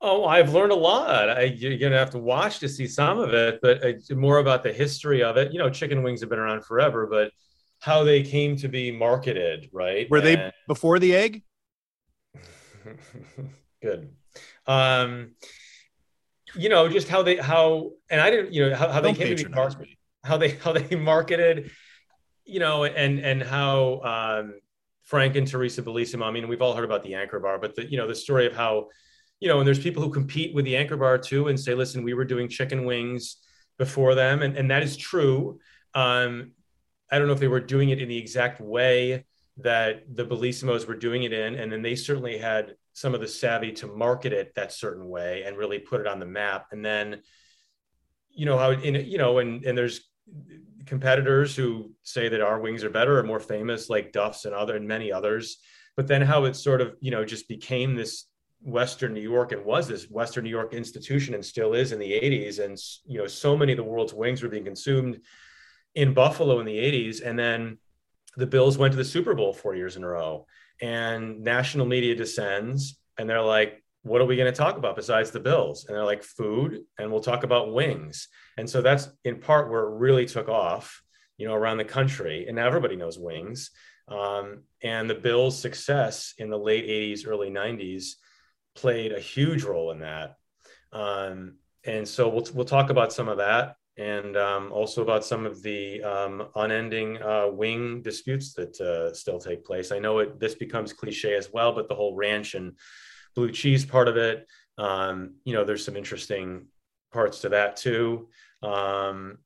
S3: Oh, I've learned a lot. I, you're gonna have to watch to see some of it, but it's more about the history of it. You know, chicken wings have been around forever, but how they came to be marketed, right?
S1: Were and... they before the egg?
S3: Good. Um, you know, just how they how and I didn't, you know, how, how they came to be marketed, how they how they marketed, you know, and and how um, Frank and Teresa Bellissimo. I mean, we've all heard about the anchor bar, but the you know the story of how you know, and there's people who compete with the anchor bar too and say, listen, we were doing chicken wings before them, and and that is true. Um, I don't know if they were doing it in the exact way that the Bellissimos were doing it in, and then they certainly had some of the savvy to market it that certain way and really put it on the map. And then, you know how in you know, and and there's competitors who say that our wings are better or more famous, like Duff's and other and many others. But then how it sort of you know just became this Western New York and was this Western New York institution and still is in the 80s. And you know, so many of the world's wings were being consumed in Buffalo in the 80s. And then the Bills went to the Super Bowl four years in a row. And national media descends and they're like, what are we going to talk about besides the Bills? And they're like, food, and we'll talk about wings. And so that's in part where it really took off, you know, around the country. And now everybody knows wings. Um, and the Bills' success in the late 80s, early 90s played a huge role in that. Um, and so we'll, we'll talk about some of that and um, also about some of the um, unending uh, wing disputes that uh, still take place. I know it, this becomes cliche as well, but the whole ranch and blue cheese part of it, um, you know, there's some interesting parts to that too, um,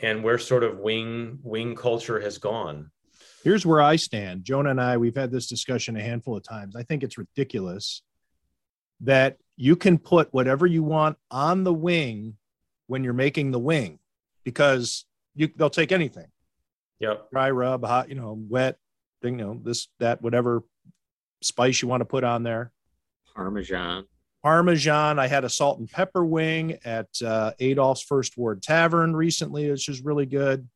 S3: and where sort of wing wing culture has gone.
S1: Here's where I stand. Jonah and I, we've had this discussion a handful of times. I think it's ridiculous that you can put whatever you want on the wing when you're making the wing because you they'll take anything.
S3: Yep.
S1: Dry rub, hot, you know, wet thing, you know, this, that, whatever spice you want to put on there.
S4: Parmesan.
S1: Parmesan. I had a salt and pepper wing at uh, Adolph's First Ward Tavern recently, which is really good.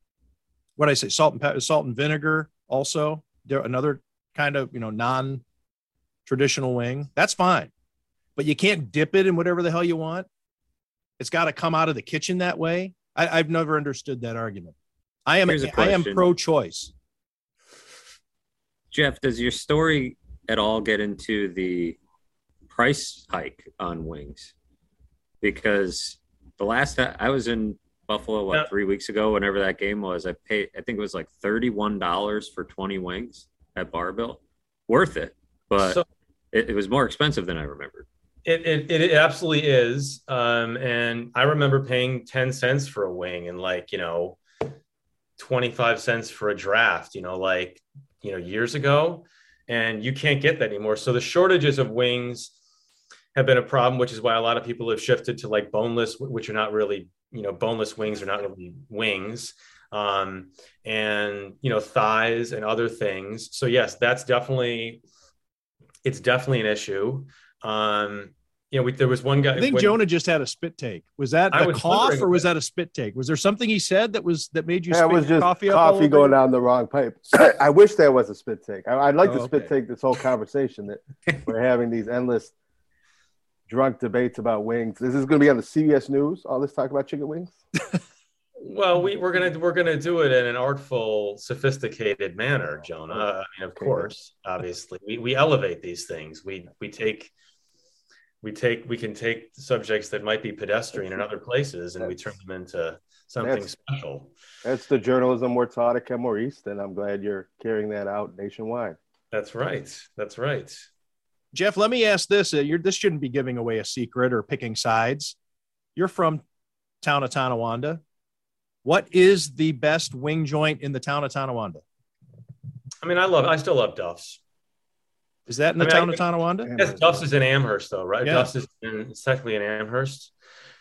S1: What I say, salt and pepper, salt and vinegar. Also, there another kind of you know non traditional wing. That's fine, but you can't dip it in whatever the hell you want. It's got to come out of the kitchen that way. I, have never understood that argument. I am I am pro-choice.
S4: Jeff, does your story at all get into the price hike on wings? Because the last time I was in Buffalo, what, three weeks ago, whenever that game was, I paid, I think it was like $31 for 20 wings at Bar-Bill. Worth it, but so, it, it was more expensive than I remembered.
S3: It, it, it absolutely is. Um, and I remember paying 10 cents for a wing and like, you know, 25 cents for a draft, you know, like, you know, years ago. And you can't get that anymore. So the shortages of wings have been a problem, which is why a lot of people have shifted to like boneless, which are not really, you know, boneless wings are not really wings. Um, and, you know, thighs and other things. So, yes, that's definitely, it's definitely an issue. Um, Yeah, we, there was one guy.
S1: I think
S3: when-
S1: Jonah just had a spit take. Was that
S3: I
S1: a
S3: was
S1: cough or was that a spit take? Was there something he said that was that made you
S2: Yeah, it
S1: spit
S2: was just
S1: coffee
S2: coffee,
S1: up?
S2: going
S1: you?
S2: down the wrong pipe. I wish there was a spit take. I, would like
S1: Oh,
S2: to spit
S1: okay.
S2: take this whole conversation that we're having these endless drunk debates about wings. This is going to be on the CBS News. All this talk about chicken wings.
S3: Well, we, we're gonna we're gonna do it in an artful, sophisticated manner, Jonah. I mean, of
S2: Okay.
S3: course, obviously, we, we elevate these things. We we take we take we can take subjects that might be pedestrian in other places, and we turn them into something
S2: That's-
S3: special.
S2: That's the journalism we're taught at Kenmore East, and I'm glad you're carrying that out nationwide.
S3: That's right. That's right.
S1: Jeff, let me ask this. Uh, you're, this shouldn't be giving away a secret or picking sides. You're from town of Tonawanda. What is the best wing joint in the town of Tonawanda?
S3: I mean, I love. I still love Duff's.
S1: Is that in the
S3: I mean, I
S1: town of
S3: think-
S1: Tonawanda?
S3: Yes, Duff's is in Amherst, though, right?
S1: Yeah.
S3: Duff's is in, it's technically in Amherst.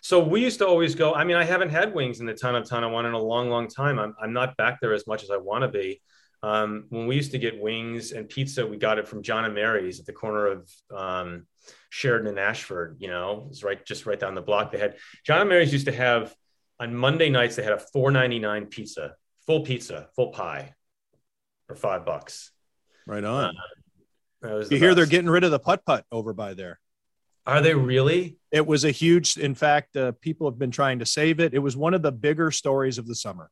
S3: So we used to always go. I mean, I haven't had wings in the town of Tonawanda in a long, long time. I'm, I'm not back there as much as I want to be. Um, when we used to get wings and pizza, we got it from John and Mary's at the corner of um, Sheridan and Ashford. You know, it's right just right down the block. They had John and Mary's used to have on Monday nights. They had a 4.99 pizza, full pizza, full pie, for five bucks.
S1: Right on.
S3: That was the
S1: You hear they're getting rid of the putt putt over by there.
S3: Are they really?
S1: It was a huge, in fact, uh, people have been trying to save it. It was one of the bigger stories of the summer.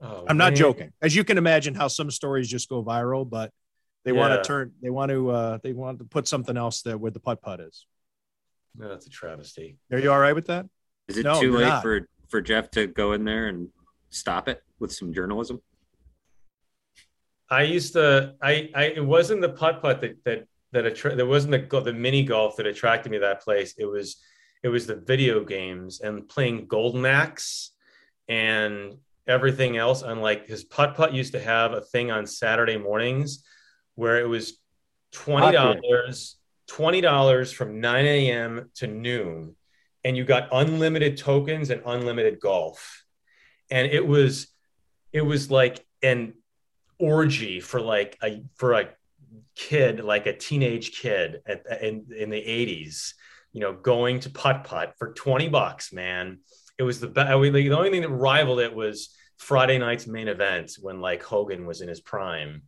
S3: Oh,
S1: I'm not
S3: man.
S1: joking. As you can imagine, how some stories just go viral, but they want to turn, they want to, uh, they want to put something else there where the putt putt is.
S3: No, that's a travesty.
S1: Are you all right with that?
S4: Is it
S1: No,
S4: too late
S1: not.
S4: for for Jeff to go in there and stop it with some journalism?
S3: I used to. I. I. It wasn't the putt putt that that that attra- There wasn't the the mini golf that attracted me to that place. It was. It was the video games and playing Golden Axe and everything else. Unlike his putt putt used to have a thing on Saturday mornings where it was twenty dollars. Twenty dollars from nine a.m. to noon, and you got unlimited tokens and unlimited golf. And it was, it was like an orgy for like a for a kid like a teenage kid at, in in the 80s you know going to putt putt for 20 bucks man. It was the best the only thing that rivaled it was friday night's main event when like hogan was in his prime.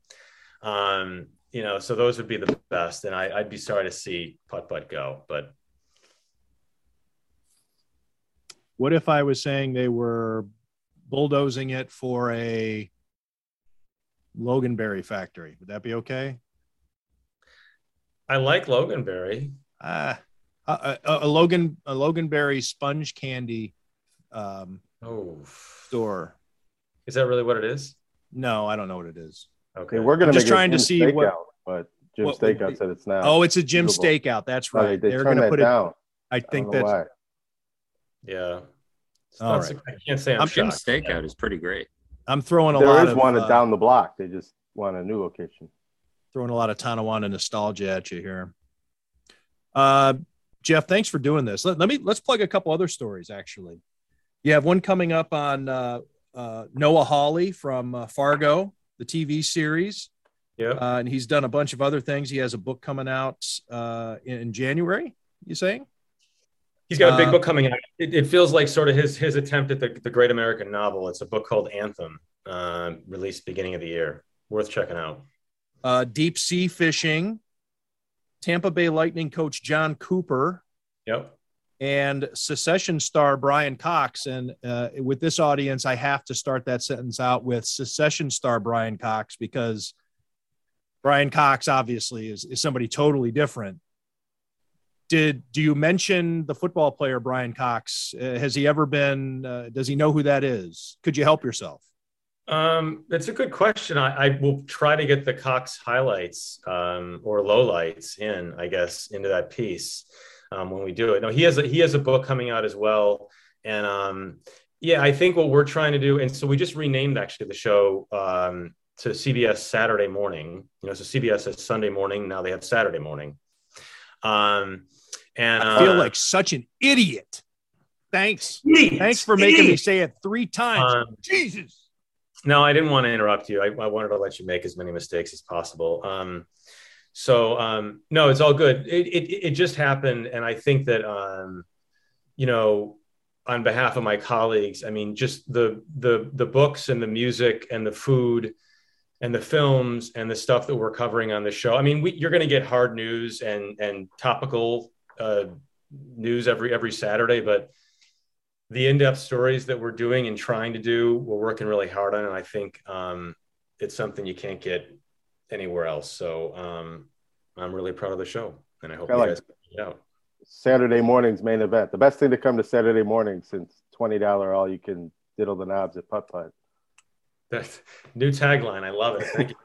S3: Um you know so those would be the best and I, i'd be sorry to see putt putt go but
S1: What if I was saying they were bulldozing it for a Loganberry factory? Would that be okay?
S3: i like loganberry
S1: Uh, a, a, a Logan a Loganberry sponge candy um,
S3: oh
S1: store.
S3: is that really what it is
S1: No, I don't know what it is.
S3: okay
S2: Okay, we're going
S1: I'm
S2: to
S1: just trying to
S2: Jim's
S1: see what-
S2: Steakout, but Jim
S1: what
S2: Steakout
S1: be-
S2: said it's not.
S1: Oh, it's a Jim
S2: Suitable.
S1: Steakout. That's
S2: No, they,
S1: right.
S2: they
S1: They're going to
S2: that
S1: put it.
S2: down.
S1: I
S2: I
S1: think
S2: don't
S1: that's.
S2: why.
S3: yeah It's
S1: All
S3: not-
S1: right.
S3: i can't say i'm,
S1: I'm-
S4: Jim's
S3: shocked.
S4: Steakout is pretty great.
S1: I'm throwing a
S2: There
S1: lot
S2: is
S1: of
S2: one
S1: uh,
S2: down the block. They just want a new location.
S1: throwing a lot of Tonawanda nostalgia at you here. Uh, Jeff, thanks for doing this. Let, let me let's plug a couple other stories. Actually, you have one coming up on uh, uh, Noah Hawley from uh, Fargo, the TV series,
S3: yeah
S1: uh, and he's done a bunch of other things. He has a book coming out uh, in, in January. You saying?
S3: He's got a big
S1: Uh,
S3: book coming out. It, it feels like sort of his his attempt at the, the great American novel. It's a book called Anthem, uh, released beginning of the year. Worth checking out.
S1: Uh, deep sea fishing. Tampa Bay Lightning coach Jon Cooper
S3: Yep.
S1: and Succession star Brian Cox. And uh, with this audience, I have to start that sentence out with Succession star Brian Cox because Brian Cox obviously is, is somebody totally different. Did do you mention the football player Brian Cox? Uh, has he ever been? Uh, does he know who that is? Could you help yourself?
S3: Um, that's a good question. I, I will try to get the Cox highlights um, or lowlights in, I guess, into that piece um, when we do it. No, he has a, he has a book coming out as well, and um, yeah, I think what we're trying to do, and so we just renamed actually the show um, to CBS Saturday Morning. You know, so CBS is Sunday morning now; they have Saturday morning. Um, and
S1: I feel
S3: uh,
S1: like such an idiot. Thanks.
S3: idiot,
S1: Thanks for making me say it three times.
S3: Um,
S1: Jesus.
S3: No, I didn't want to interrupt you. I, I wanted to let you make as many mistakes as possible. Um, So um, no, it's all good. It, it, it just happened, and I think that um, you know, on behalf of my colleagues, I mean, just the the the books and the music and the food and the films and the stuff that we're covering on the show. I mean, we, you're going to get hard news and and topical uh, news every every Saturday, but the in-depth stories that we're doing and trying to do, we're working really hard on, and I think um, it's something you can't get anywhere else. So um, I'm really proud of the show, and I hope I you like guys it out.
S2: Saturday morning's main event. The best thing to come to Saturday morning since twenty dollar all you can diddle the knobs at putt putt.
S3: That's new tagline. I love it. Thank you.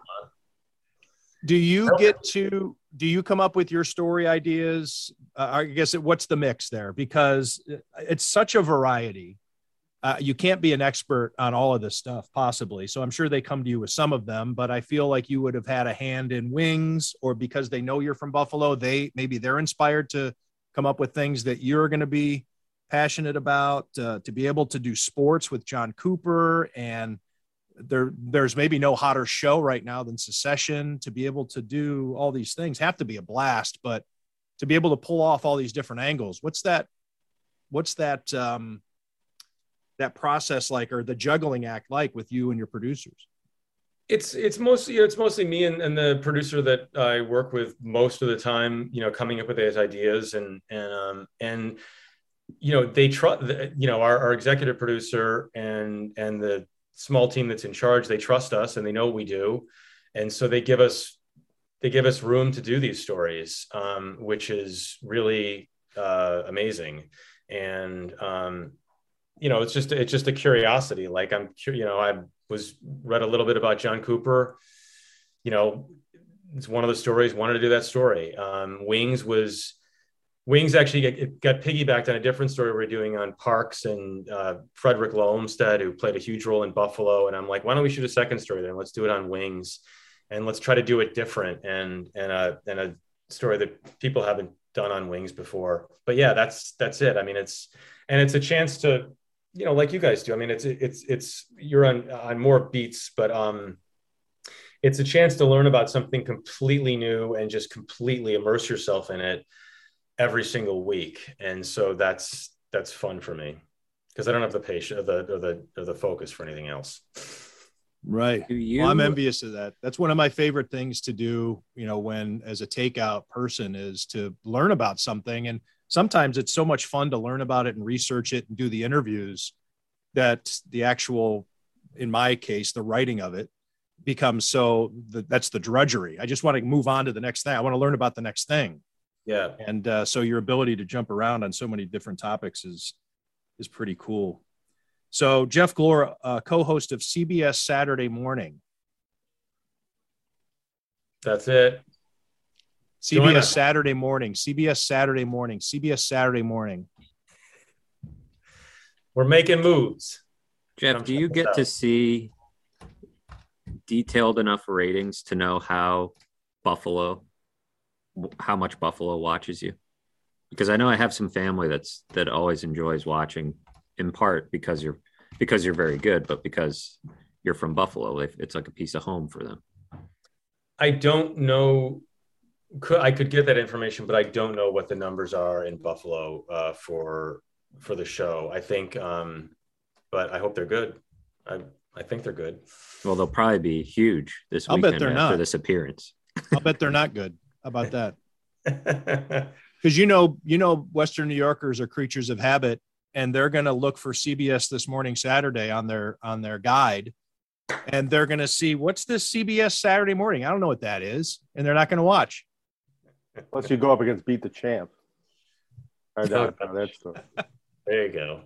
S1: Do you get to do you come up with your story ideas? Uh, I guess it, what's the mix there because it's such a variety. Uh, you can't be an expert on all of this stuff possibly. So I'm sure they come to you with some of them, but I feel like you would have had a hand in wings or because they know you're from Buffalo, they maybe they're inspired to come up with things that you're going to be passionate about uh, to be able to do sports with Jon Cooper and there there's maybe no hotter show right now than Succession to be able to do all these things have to be a blast but to be able to pull off all these different angles what's that what's that um that process like or the juggling act like with you and your producers
S3: it's it's mostly it's mostly me and, and the producer that I work with most of the time. You know, coming up with those ideas and and um and you know they trust you know our, our executive producer and and the small team that's in charge they trust us and they know what we do. And so they give us they give us room to do these stories um, which is really uh, amazing. And um, you know it's just it's just a curiosity. Like i'm you know i was read a little bit about Jon Cooper. You know it's one of the stories wanted to do that story. Um, wings was Wings actually get, got piggybacked on a different story we're doing on Parks and uh, Frederick Olmsted, who played a huge role in Buffalo. And I'm like, why don't we shoot a second story then? Let's do it on Wings, and let's try to do it different and and a and a story that people haven't done on Wings before. But yeah, that's that's it. I mean, it's and it's a chance to, you know, like you guys do. I mean, it's it's it's you're on on more beats, but um, it's a chance to learn about something completely new and just completely immerse yourself in it every single week, and so that's that's fun for me because I don't have the patience or the or the or the focus for anything else.
S1: Right. You... Well, I'm envious of that. That's one of my favorite things to do, you know, when as a takeout person is to learn about something. And sometimes it's so much fun to learn about it and research it and do the interviews that the actual, in my case, the writing of it becomes so the, that's the drudgery. I just want to move on to the next thing. I want to learn about the next thing.
S3: Yeah.
S1: And uh, so your ability to jump around on so many different topics is is pretty cool. So Jeff Glor, uh, co-host of CBS Saturday Morning.
S3: That's it.
S1: CBS Saturday Morning. CBS Saturday Morning. CBS Saturday Morning.
S3: We're making moves.
S4: Jeff, do you get to see detailed enough ratings to know how Buffalo how much Buffalo watches you? Because I know I have some family that's that always enjoys watching, in part because you're because you're very good, but because you're from Buffalo, it's like a piece of home for them.
S3: I don't know. Could, I could get that information, but I don't know what the numbers are in Buffalo uh, for for the show. I think, um, but I hope they're good. I I think they're good.
S4: Well, they'll probably be huge this I'll weekend after not. this appearance.
S1: I'll bet they're not good. How about that? Because you know, you know, Western New Yorkers are creatures of habit, and they're going to look for CBS this morning Saturday on their on their guide, and they're going to see what's this CBS Saturday morning. I don't know what that is, and they're not going to watch.
S2: Unless you go up against beat the champ.
S3: I doubt that story. There you go.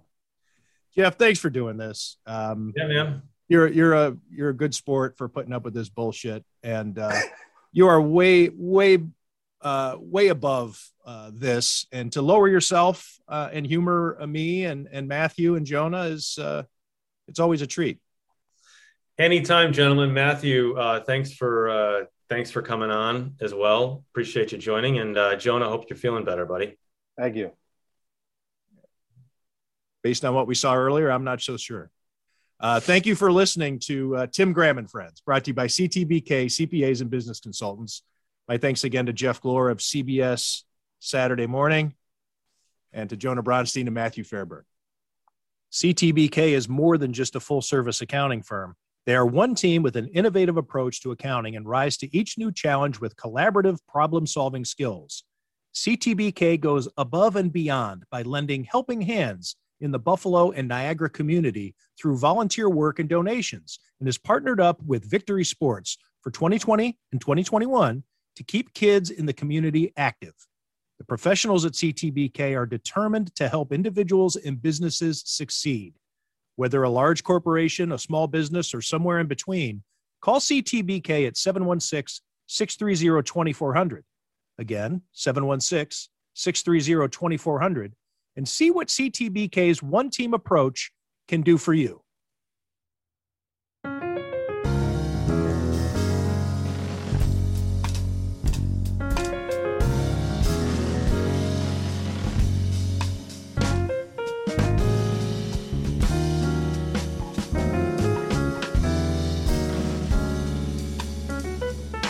S1: Jeff, thanks for doing this. Um,
S3: yeah, man.
S1: You're you're a you're a good sport for putting up with this bullshit, and uh, you are way way uh, way above uh, this. And to lower yourself uh, and humor me and and matthew and jonah is uh, it's always a treat.
S3: Anytime gentlemen. Matthew uh, thanks for uh, thanks for coming on as well. Appreciate you joining. And uh, jonah hope you're feeling better buddy.
S2: Thank you.
S1: Based on what we saw earlier i'm not so sure uh, thank you for listening to uh, Tim Graham and Friends, brought to you by CTBK, CPAs and Business Consultants. My thanks again to Jeff Glor of CBS Saturday Morning and to Jonah Bronstein and Matthew Fairburn. CTBK is more than just a full service accounting firm. They are one team with an innovative approach to accounting and rise to each new challenge with collaborative problem solving skills. CTBK goes above and beyond by lending helping hands in the Buffalo and Niagara community through volunteer work and donations and is partnered up with Victory Sports for 2020 and 2021 to keep kids in the community active. The professionals at CTBK are determined to help individuals and businesses succeed. Whether a large corporation, a small business, or somewhere in between, call CTBK at 716 630 2400. Again, 716 630 2400 and see what CTBK's one team approach can do for you.